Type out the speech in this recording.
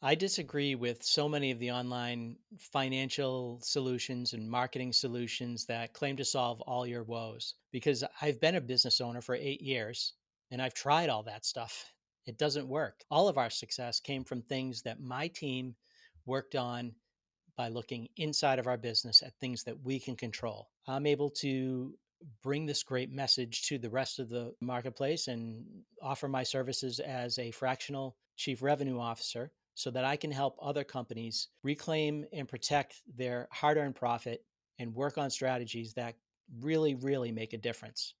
I disagree with so many of the online financial solutions and marketing solutions that claim to solve all your woes because I've been a business owner for eight years and I've tried all that stuff. It doesn't work. All of our success came from things that my team worked on by looking inside of our business at things that we can control. I'm able to bring this great message to the rest of the marketplace and offer my services as a fractional chief revenue officer so that I can help other companies reclaim and protect their hard earned profit and work on strategies that really, really make a difference.